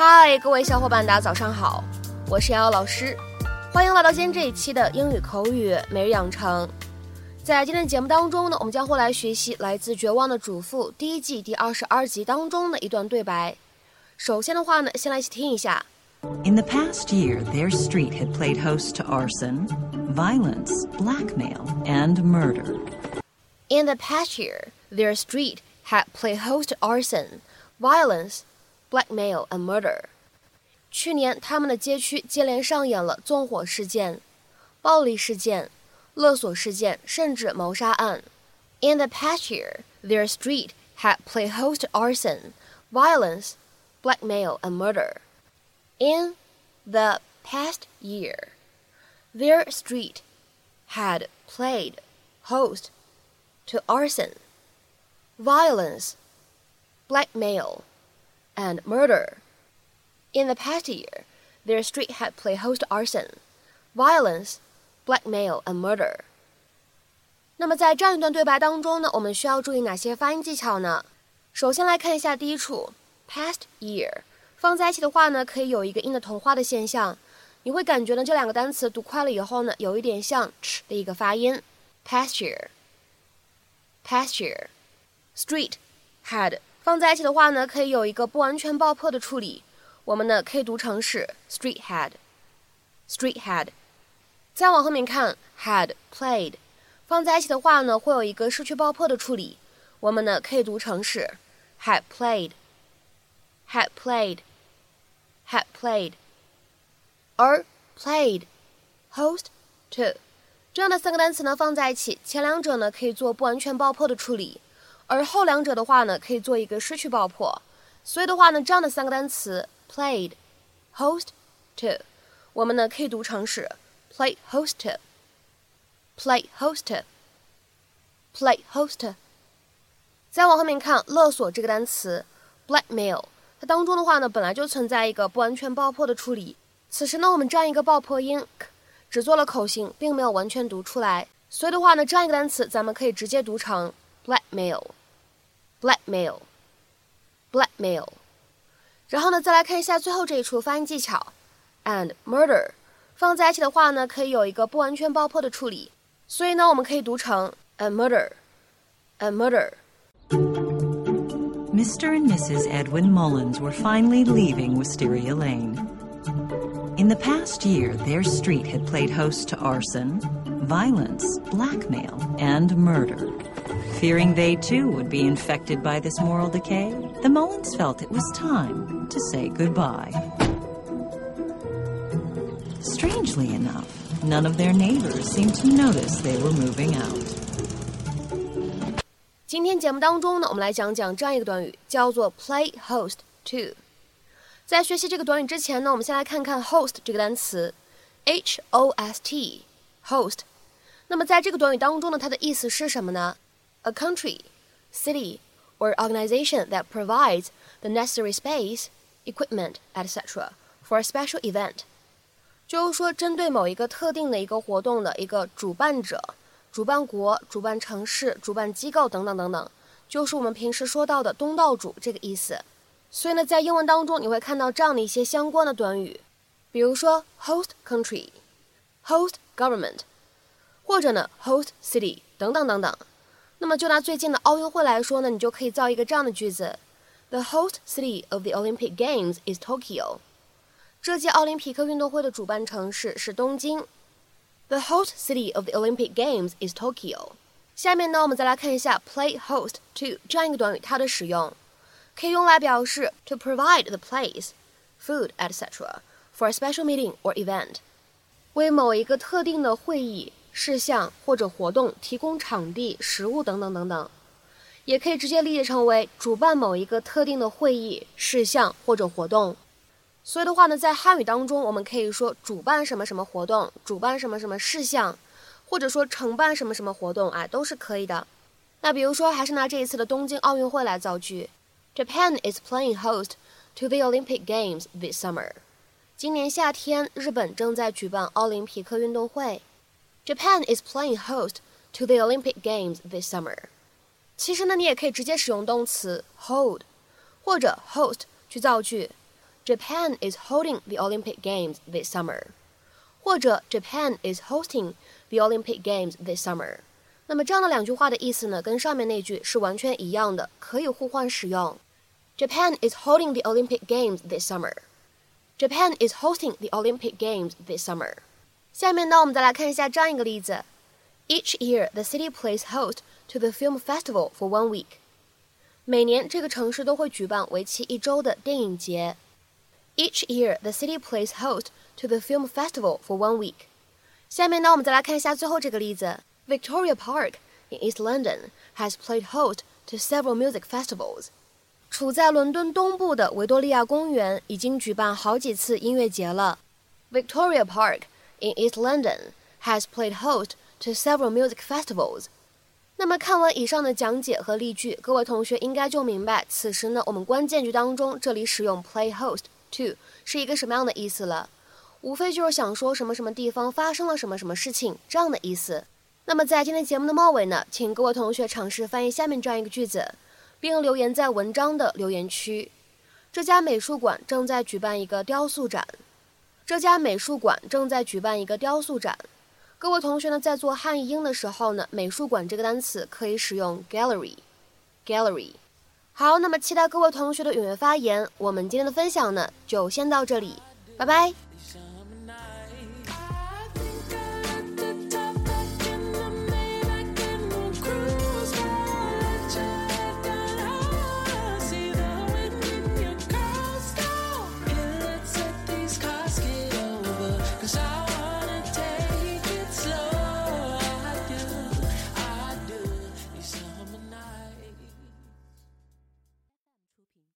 嗨，各位小伙伴，大家早上好，我是瑶瑶老师，欢迎来到今天这一期的英语口语每日养成。在今天的节目当中呢，我们将会来学习来自《绝望的主妇》第一季第二十二集当中的一段对白。首先的话呢，先来一起听一下。In the past year, their street had played host to arson, violence, blackmail, and murder. In the past year, their street had played host to arson, violence, blackmail and murder。去年，他们的街区接连上演了纵火事件、暴力事件、勒索事件，甚至谋杀案。In the past year, their street had played host to arson, violence, blackmail and murder. In the past year, their street had played host to arson, violence, blackmail, and murder. In the past year, their street had played host to arson, violence, blackmail, and murder. 那么在这样一段对白当中呢，我们需要注意哪些发音技巧呢？首先来看一下第一处，past year，放在一起的话呢，可以有一个音的同化的现象。你会感觉呢，这两个单词读快了以后呢，有一点像 ch 的一个发音。pasture，pasture，street had 放在一起的话呢，可以有一个不完全爆破的处理，我们呢可以读成是 street head，street head。再往后面看，had played，放在一起的话呢，会有一个失去爆破的处理，我们呢可以读成是 had played，had played，had played。而 played，host to 这样的三个单词呢放在一起，前两者呢可以做不完全爆破的处理。而后两者的话呢，可以做一个失去爆破，所以的话呢，这样的三个单词 played host to，我们呢可以读成是 play host play host play host。再往后面看勒索这个单词 blackmail，它当中的话呢，本来就存在一个不完全爆破的处理，此时呢，我们这样一个爆破音只做了口型，并没有完全读出来，所以的话呢，这样一个单词咱们可以直接读成 blackmail。blackmail, blackmail。然后呢，再来看一下最后这一处发音技巧，and murder 放在一起的话呢，可以有一个不完全爆破的处理，所以呢，我们可以读成 and murder, and murder。Mr. and Mrs. Edwin Mullins were finally leaving Wisteria Lane. In the past year, their street had played host to arson, violence, blackmail, and murder. Fearing they too would be infected by this moral decay, the Mullins felt it was time to say goodbye. Strangely enough, none of their neighbors seemed to notice they were moving out. 今天节目当中呢，我们来讲讲这样一个短语，叫做 play host to。在学习这个短语之前呢，我们先来看看 host 这个单词，h o s t，host。那么在这个短语当中呢，它的意思是什么呢 ？a country, city, or organization that provides the necessary space, equipment, etc. for a special event. 就是说，针对某一个特定的一个活动的一个主办者、主办国、主办城市、主办机构等等等等，就是我们平时说到的东道主这个意思。所以呢，在英文当中你会看到这样的一些相关的短语，比如说 host country、host government，或者呢 host city 等等等等。那么就拿最近的奥运会来说呢，你就可以造一个这样的句子：The host city of the Olympic Games is Tokyo。这届奥林匹克运动会的主办城市是东京。The host city of the Olympic Games is Tokyo。下面呢，我们再来看一下 play host to 这样一个短语，它的使用可以用来表示 to provide the place, food, etc. for a special meeting or event，为某一个特定的会议。事项或者活动提供场地、食物等等等等，也可以直接理解成为主办某一个特定的会议、事项或者活动。所以的话呢，在汉语当中，我们可以说主办什么什么活动，主办什么什么事项，或者说承办什么什么活动啊，都是可以的。那比如说，还是拿这一次的东京奥运会来造句：Japan is playing host to the Olympic Games this summer。今年夏天，日本正在举办奥林匹克运动会。Japan is playing host to the Olympic Games this summer。其实呢，你也可以直接使用动词 hold 或者 host 去造句。 Japan is holding the Olympic Games this summer，或者 Japan is hosting the Olympic Games this summer。那么这样的两句话的意思呢，跟上面那句是完全一样的，可以互换使用。Japan is holding the Olympic Games this summer. Japan is hosting the Olympic Games this summer. 下面呢，我们再来看一下这样一个例子：Each year, the city plays host to the film festival for one week. 每年这个城市都会举办为期一周的电影节。Each year, the city plays host to the film festival for one week. 下面呢，我们再来看一下最后这个例子：Victoria Park in East London has played host to several music festivals. 处在伦敦东部的维多利亚公园已经举办好几次音乐节了。Victoria Park In East London has played host to several music festivals. 那么看完以上的讲解和例句，各位同学应该就明白，此时呢，我们关键句当中这里使用 play host to 是一个什么样的意思了。无非就是想说什么什么地方发生了什么什么事情这样的意思。那么在今天节目的末尾呢，请各位同学尝试翻译下面这样一个句子，并留言在文章的留言区。这家美术馆正在举办一个雕塑展。这家美术馆正在举办一个雕塑展。各位同学呢，在做汉译英的时候呢，美术馆这个单词可以使用 gallery，gallery。好，那么期待各位同学的踊跃发言。我们今天的分享呢，就先到这里，拜拜。